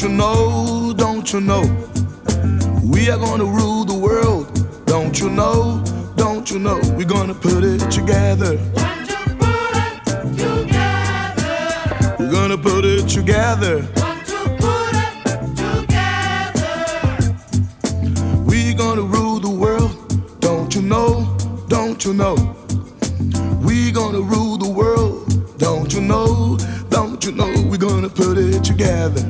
Don't you know, don't you know? We are gonna rule the world, don't you know, don't you know? We're gonna put it together. We're gonna put it together. We gonna rule the world, don't you know, don't you know? We gonna rule the world, don't you know, don't you know? We're gonna put it together.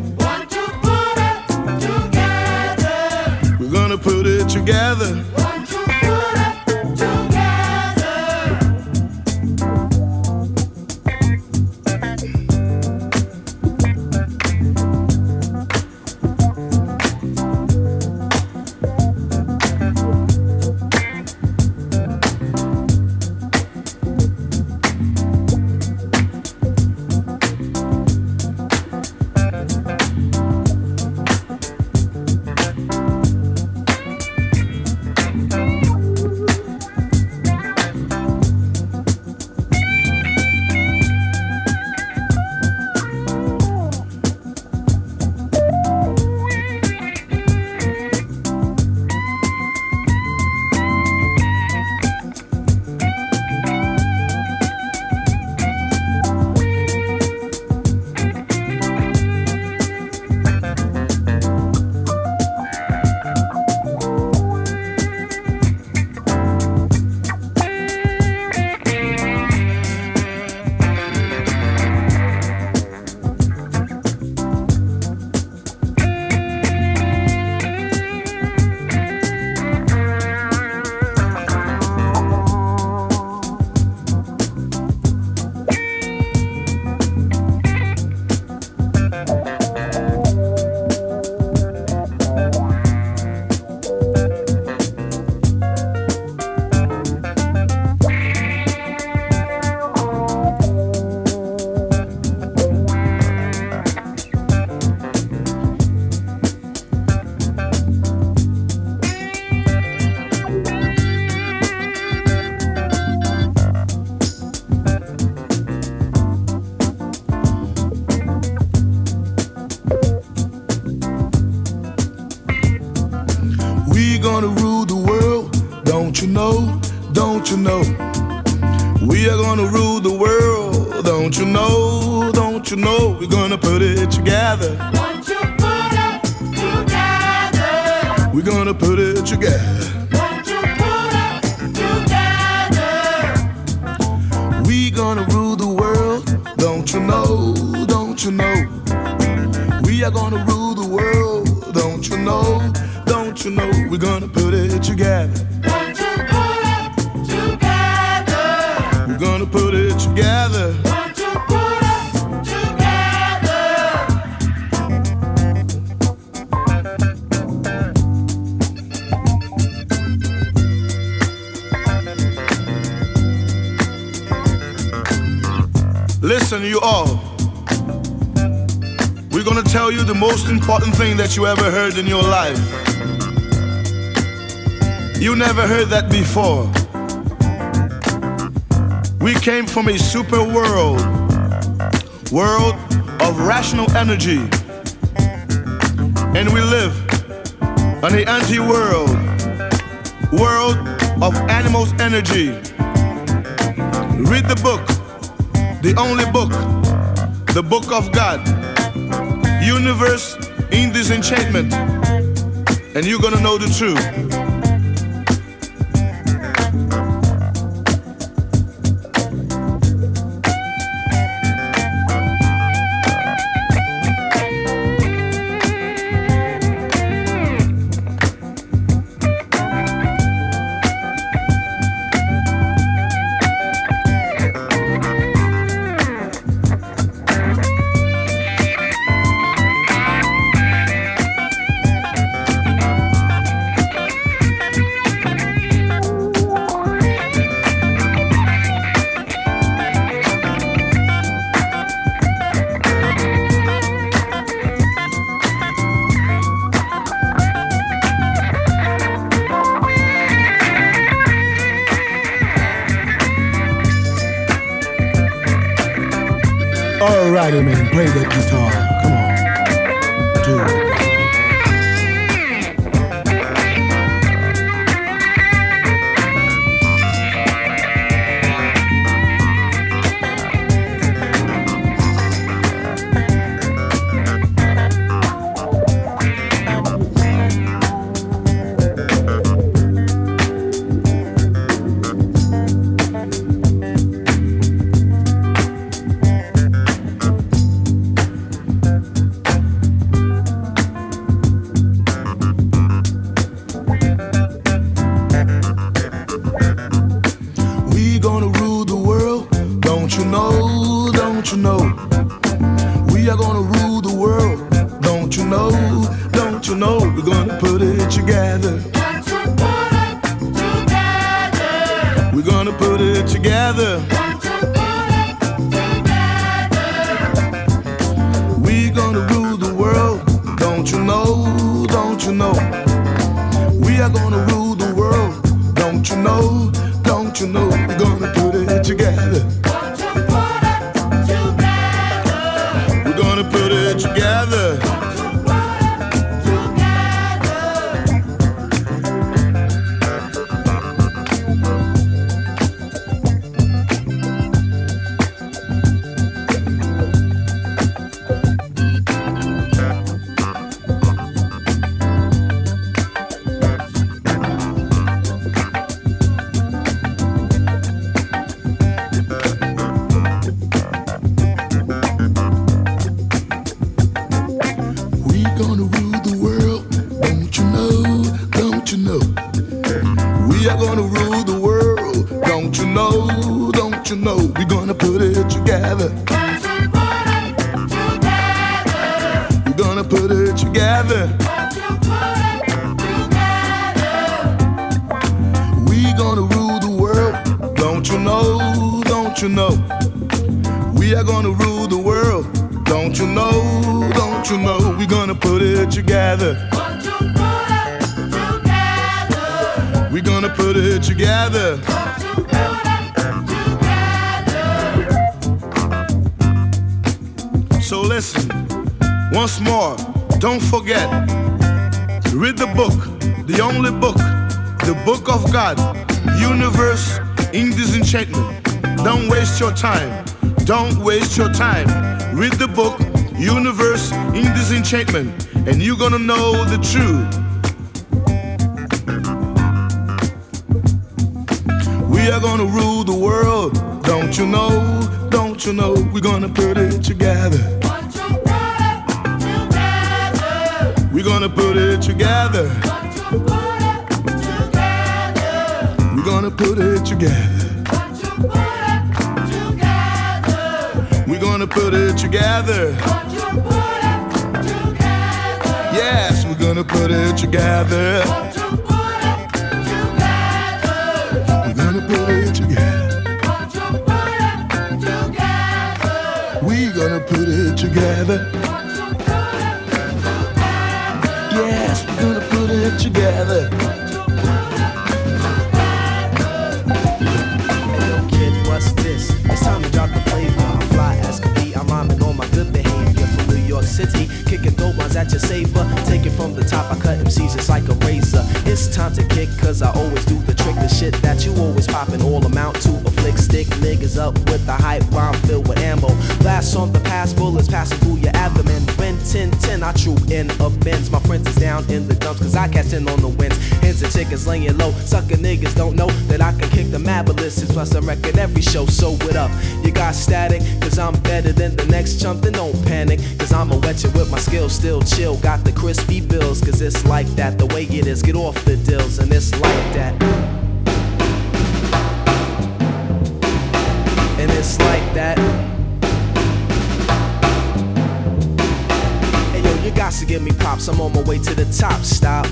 that you ever heard in your life. You never heard that before. We came from a super world, world of rational energy, and we live on the anti-world, world of animals' energy. Read the book, the only book, the book of God, universe in this enchantment, and you're gonna know the truth. know, don't you know? We are gonna rule the world. Don't you know, don't you know? We're gonna put it together. Won't you put it together? We're gonna put it together. So listen, once more, don't forget. Read the book, the only book, the book of God, universe in enchantment. Don't waste your time. Don't waste your time. Read the book, Universe in Disenchantment, and you're gonna know the truth. We are gonna rule the world, don't you know? Don't you know? We're gonna put it together. We're gonna put it together. We're gonna put it together. Want to put it together. We're gonna put it together. Want to put it together. Yes, we're gonna put it together. Want to put it together. We're gonna put it together. Put it together. We're gonna put it together. Kicking dope ones at. Take it from the top, I cut MCs just like a razor. It's time to kick, cause I always do the trick. The shit that you always poppin' all amount to flick stick. Niggas up with the hype bomb filled with ammo. Blast on the past bullets passing through your abdomen. When 10 10, I troop in Benz. My friends is down in the dumps, cause I catch in on the winds. Hens and chickens laying low. Sucker niggas don't know that I can kick the mad ballistics. Plus, I record every show, so what up? You got static, cause I'm better than the next chump. Then don't panic, cause I'ma wet you with my skills. Still chill, got the crispy bills, cause it's like that. The way it is, get off the deals, and it's like that. It's like that. Hey yo, you got to give me props. I'm on my way to the top. Stop.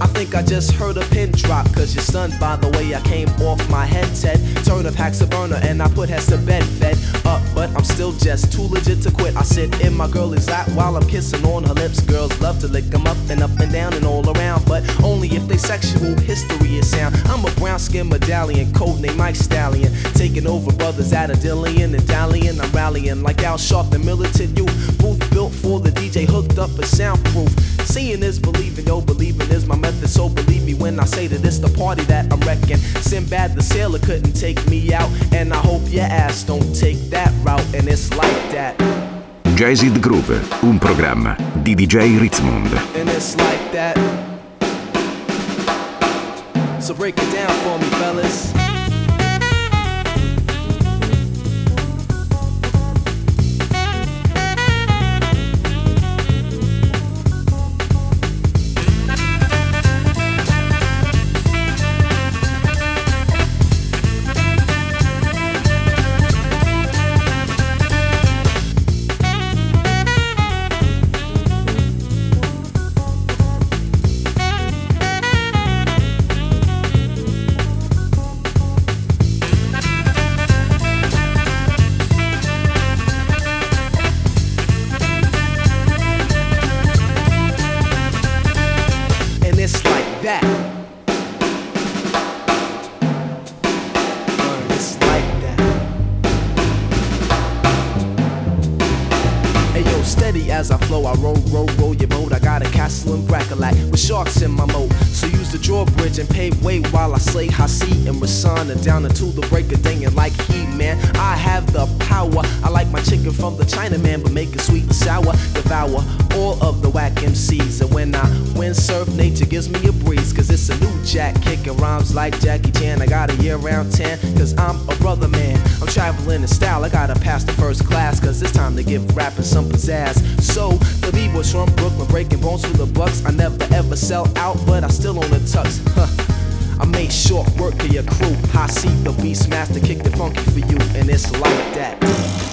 I think I just heard a pin drop. Cause you're stunned by the way I came off my headset. Turn up hacks a burner and I put heads to bed. Fed up, but I'm still just too legit to quit. I sit in my girl's lap while I'm kissing on her lips. Girls love to lick them up and up and down and all around. But only if they sexual history is sound. I'm a brown skin medallion, codename Mike Stallion. Taking over brothers at a Dillian and dallying. I'm rallying like Al Sharp, the militant youth. Booth built for the DJ, hooked up and soundproof. Seeing is believing, yo, believing is my method. So believe me when I say that it's the party that I'm wrecking. Sinbad the sailor couldn't take me out. And I hope your ass don't take that route. And it's like that. Jazzid Groove, un programma di DJ Ritzmond. And it's like that. So break it down for me, fellas. Down until the break of day. And like he, man, I have the power. I like my chicken from the Chinaman, but make it sweet and sour. Devour all of the whack MCs. And when I windsurf, nature gives me a breeze. Cause it's a new jack kicking rhymes like Jackie Chan. I got a year round 10, cause I'm a brother man. I'm traveling in style, I gotta pass the first class. Cause it's time to give rapping some pizzazz. So, the B-boys from Brooklyn breaking bones for the bucks. I never ever sell out, but I still own the tux. Made short work of your crew. I see the beast master kick the funky for you, and it's like that.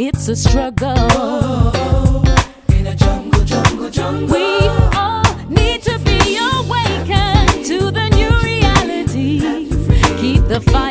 It's a struggle. Oh, in a jungle, jungle, jungle. We all need to be awakened to the new reality. Keep the fire.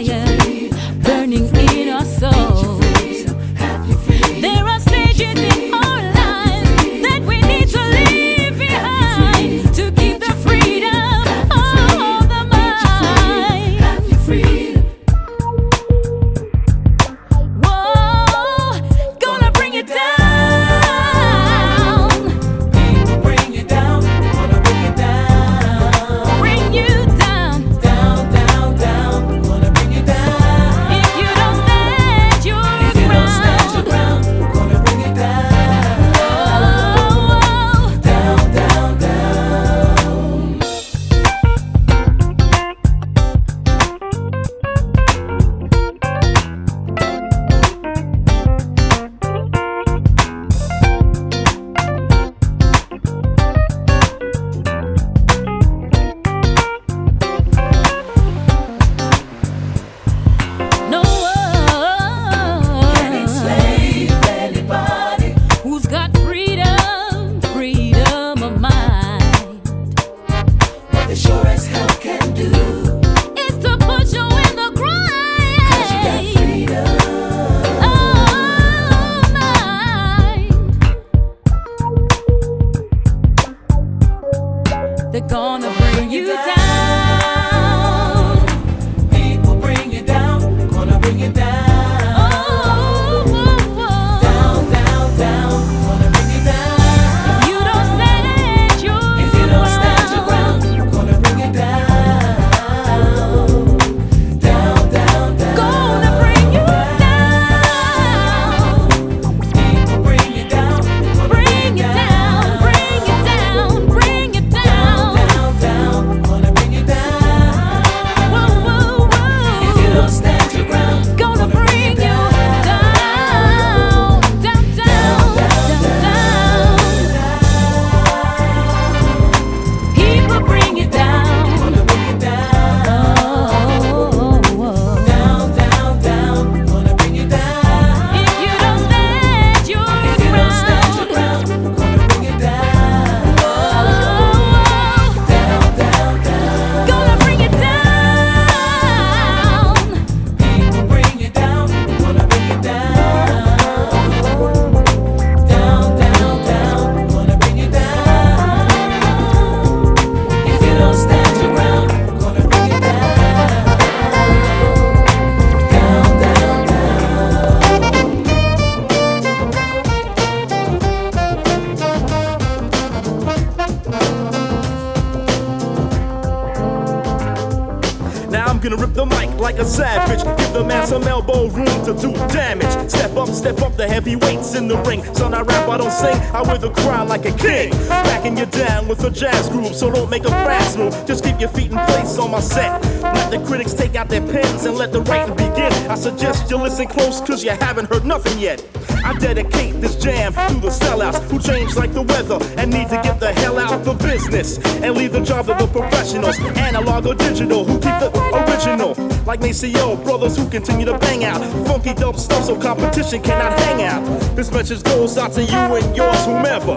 savage. Give the man some elbow room to do damage. Step up, step up the heavyweights in the ring. Son, I rap, I don't sing. I wear the crown like a king. Backing you down with a jazz groove, so don't make a fast move. Just keep your feet in place on my set. Let the critics take out their pens and let the writing begin. I suggest you listen close, cause you haven't heard nothing yet. I dedicate this jam to the sellouts who change like the weather and need to get the hell out the business and leave the job to the professionals, analog or digital, who keep the original like Maceo, brothers who continue to bang out funky dope stuff so competition cannot hang out. This message goes out to you and yours, whomever.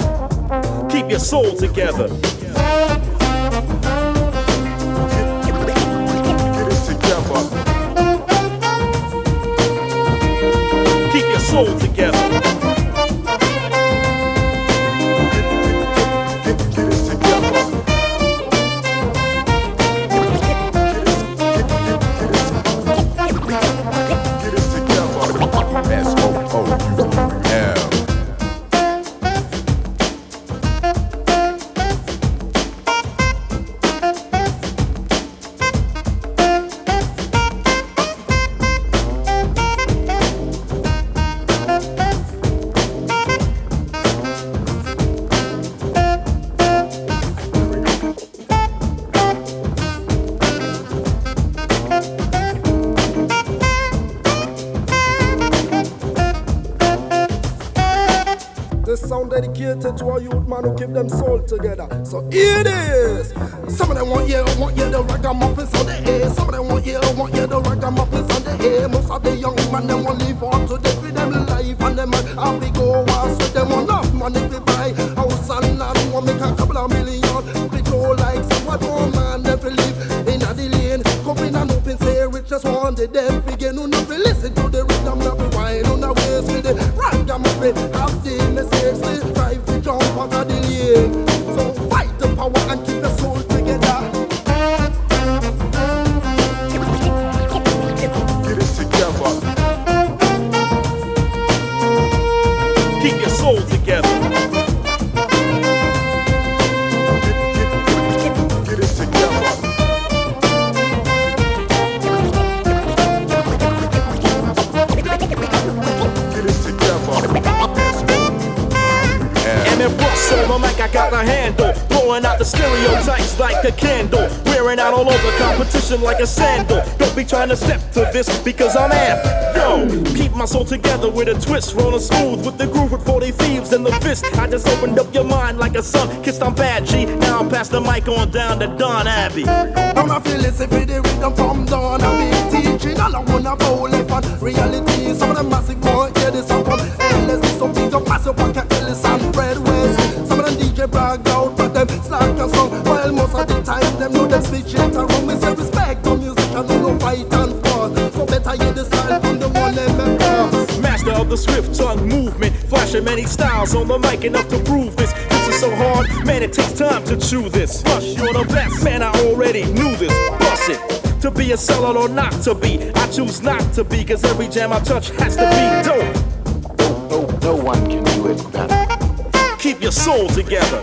Keep your soul together. Together. Keep your soul together. To man who keep them soul together. So it is. Some of them want you, want you the ragamuffins on the air. Some of them want you, want you the ragamuffins on the air. Most of the young man them want live on to the with them life and them uh, how we go once with them want enough money to buy house and land. Want to make a couple of million. We go like some what one man never live in a lane. Come in and open say rich just want the death begin. Who not be listen to the rhythm, not be wine on the waist with the ragamuffin. Power and keep the stereotypes like a candle. Wearing out all over competition like a sandal. Don't be trying to step to this because I'm amped. Yo, keep my soul together with a twist. Rolling smooth with the groove with 40 thieves in the fist. I just opened up your mind like a sun kissed on bad G. Now I'm past the mic on down to Don Abbey. I'm a feel listen for the rhythm from Don be teaching all I wanna bowl it on reality. Some of the massive boy hear this song from LSD. Some beat up massive pocket Ellis and Fred West. Some of them DJ brag but them slack and song. While most of the time them know them speech it around. We say respect to music and no fight and fuss. So better hear the style from the one them make. Master of the swift tongue movement, flashing many styles on the mic enough to prove this. This is so hard, man, it takes time to chew this. Rush, you're the best, man, I already knew this. Bust it. To be a seller or not to be, I choose not to be, cause every jam I touch has to be dope. No, no one can do it better. Keep your soul together.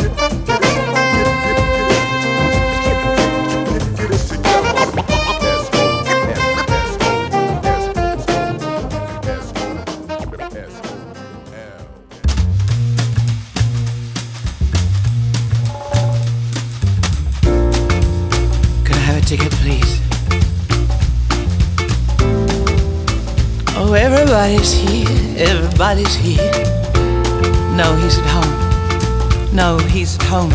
Everybody's here, everybody's here. No, he's at home. No, he's at home.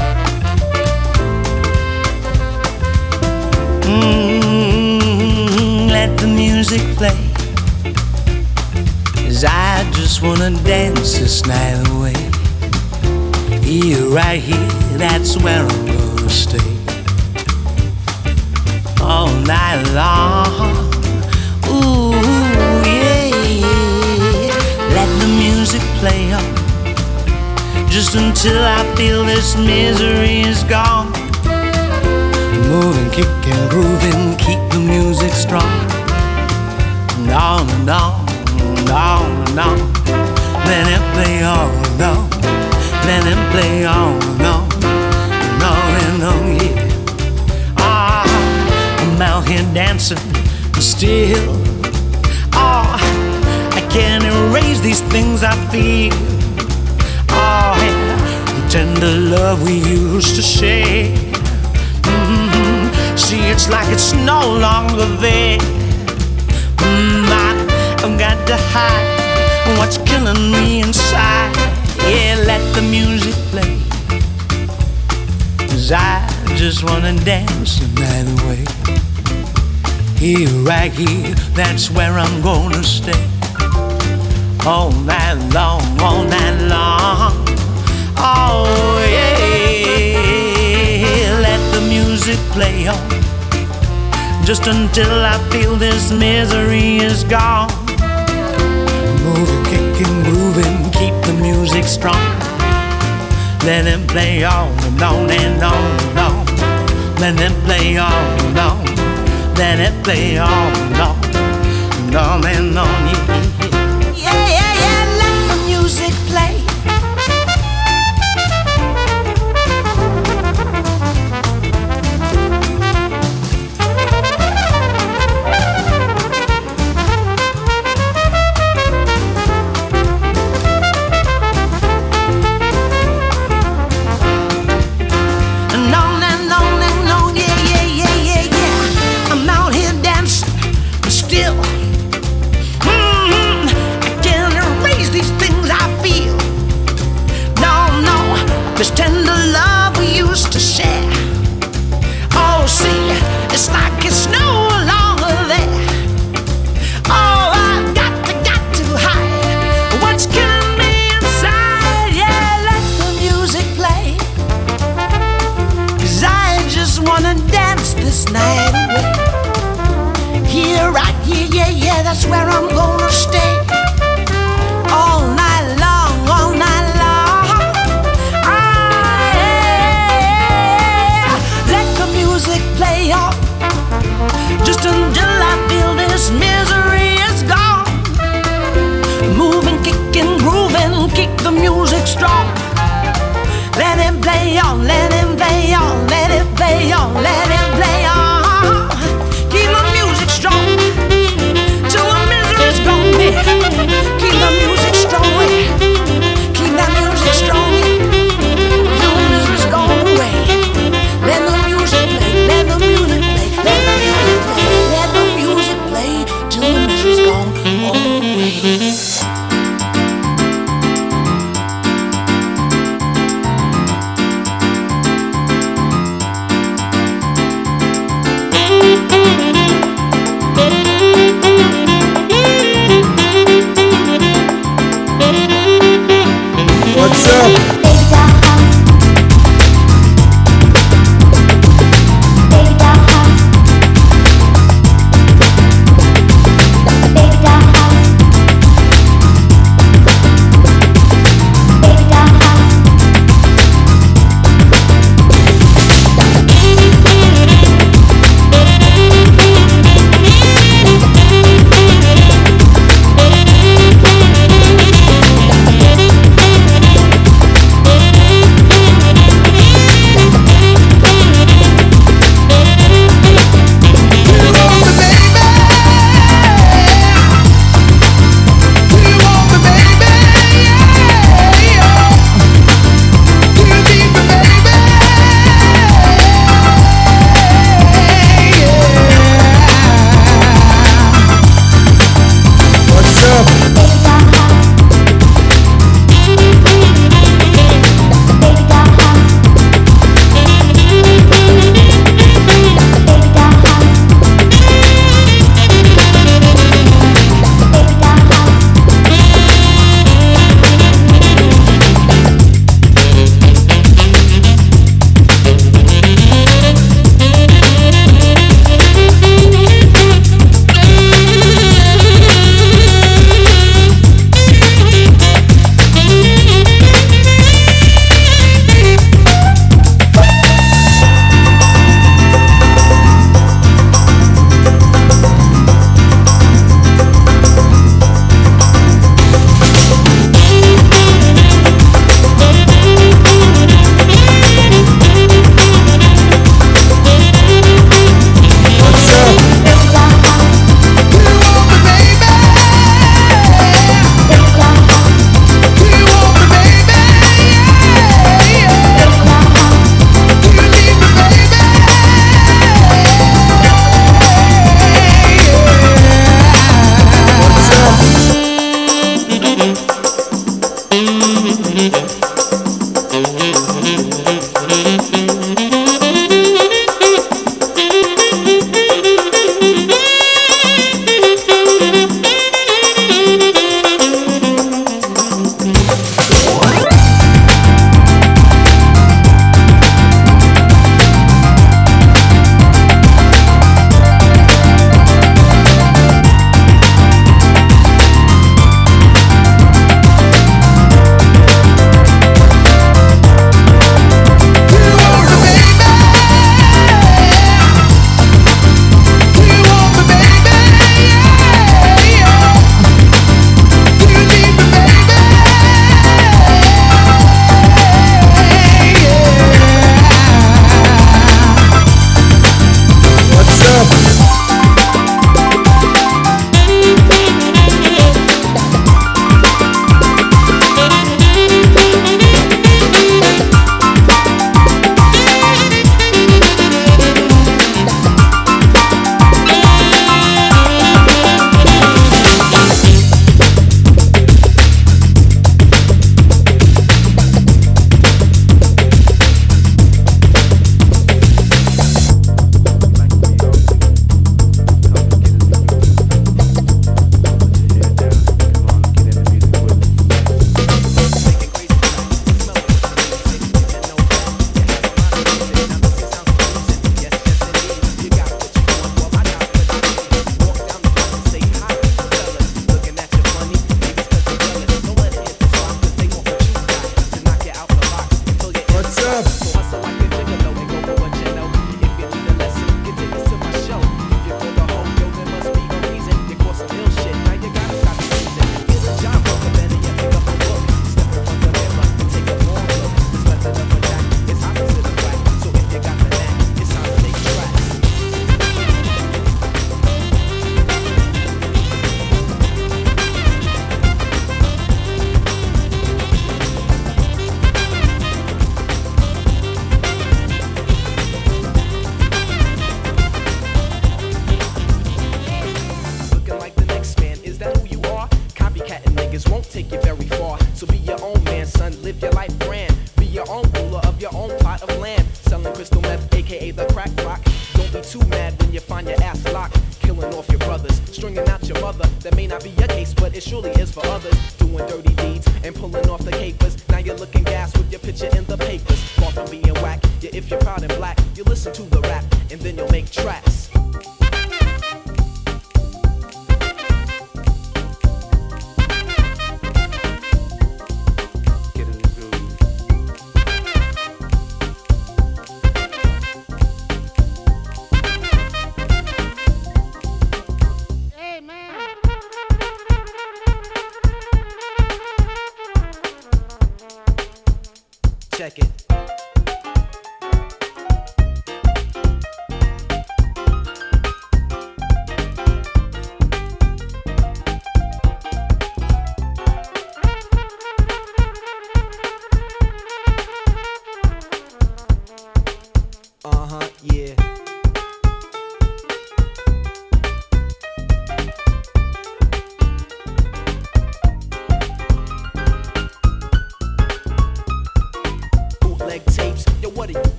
Mm, let the music play. Cause I just wanna dance this night away. Here, right here, that's where I'm gonna stay all night long. The music play on just until I feel this misery is gone. Moving, kicking, grooving, keep the music strong. And on and on, and on and on. Let it play on and on. Let it play on and on. And on and on, yeah. Ah, I'm out here dancing still can erase these things I feel. Oh, yeah, the tender love we used to share. Mm-hmm. See, it's like it's no longer there. Mm, I, I've got to hide what's killing me inside. Yeah, let the music play. Cause I just wanna dance the night way Here, right here, that's where I'm gonna stay all night long, all night long. Oh yeah, let the music play on, just until I feel this misery is gone. Moving, kicking, grooving, keep the music strong. Let it play on and on and on and on. Let it play on and on. Let it play on and on and on and on. Yeah.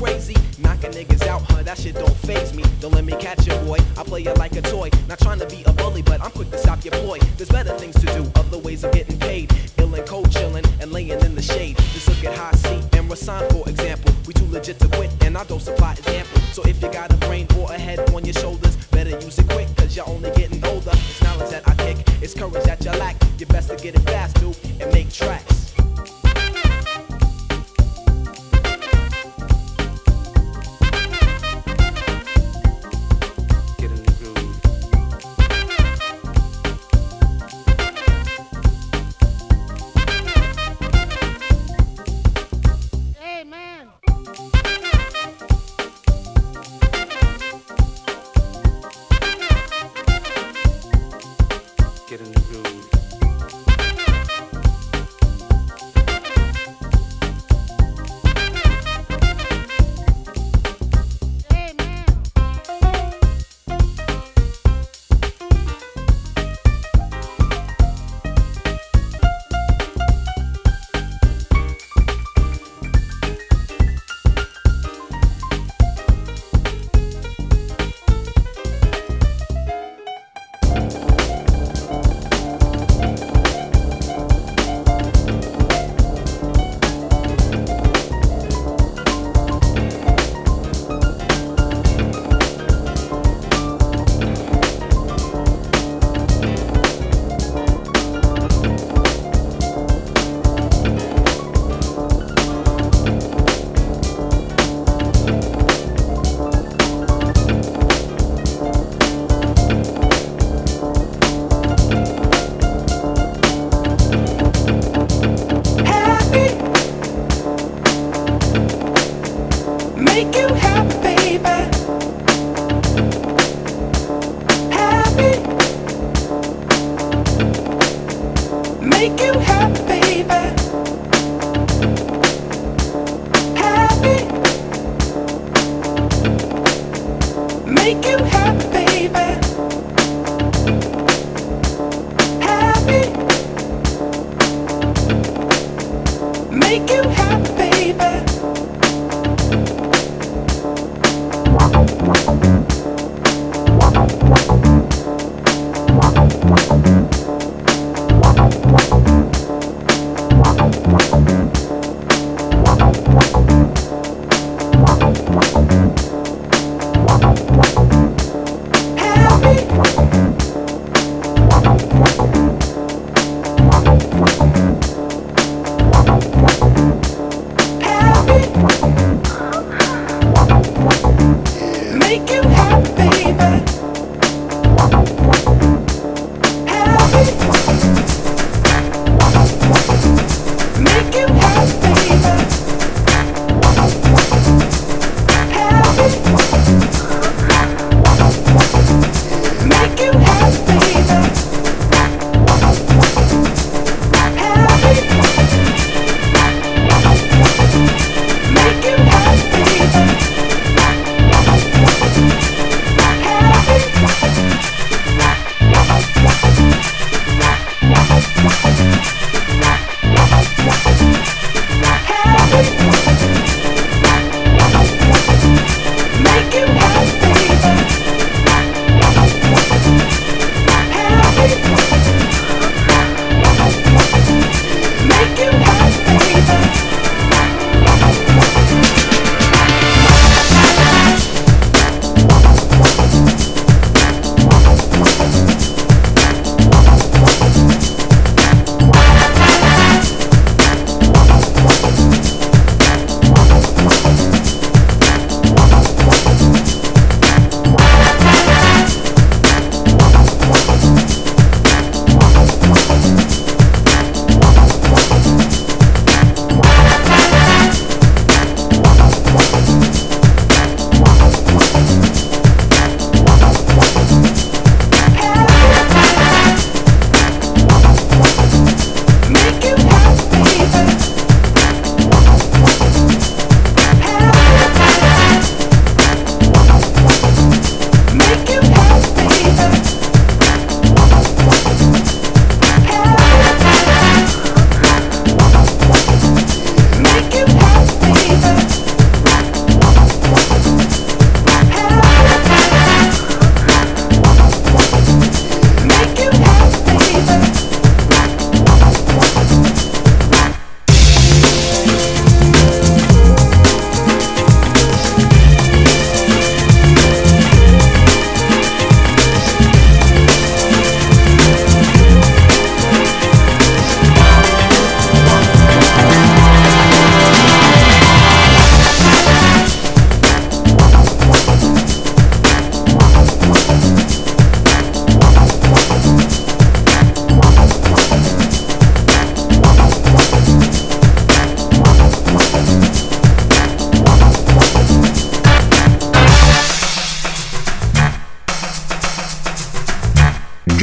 Crazy? Knocking niggas out, huh? That shit don't faze me. Don't let me catch you, boy. I play it like a toy. Not trying to be a bully, but I'm quick to stop your ploy. There's better things to do, other ways of getting paid. Ill and cold chilling and laying in the shade. Just look at High C and Rasan, for example. We too legit to quit, and our dose supply is ample. So if you got a brain or a head on your shoulders, better use it quick, cause you're only getting older. It's knowledge that I kick, it's courage that you lack. You best to get it fast, dude, and make tracks.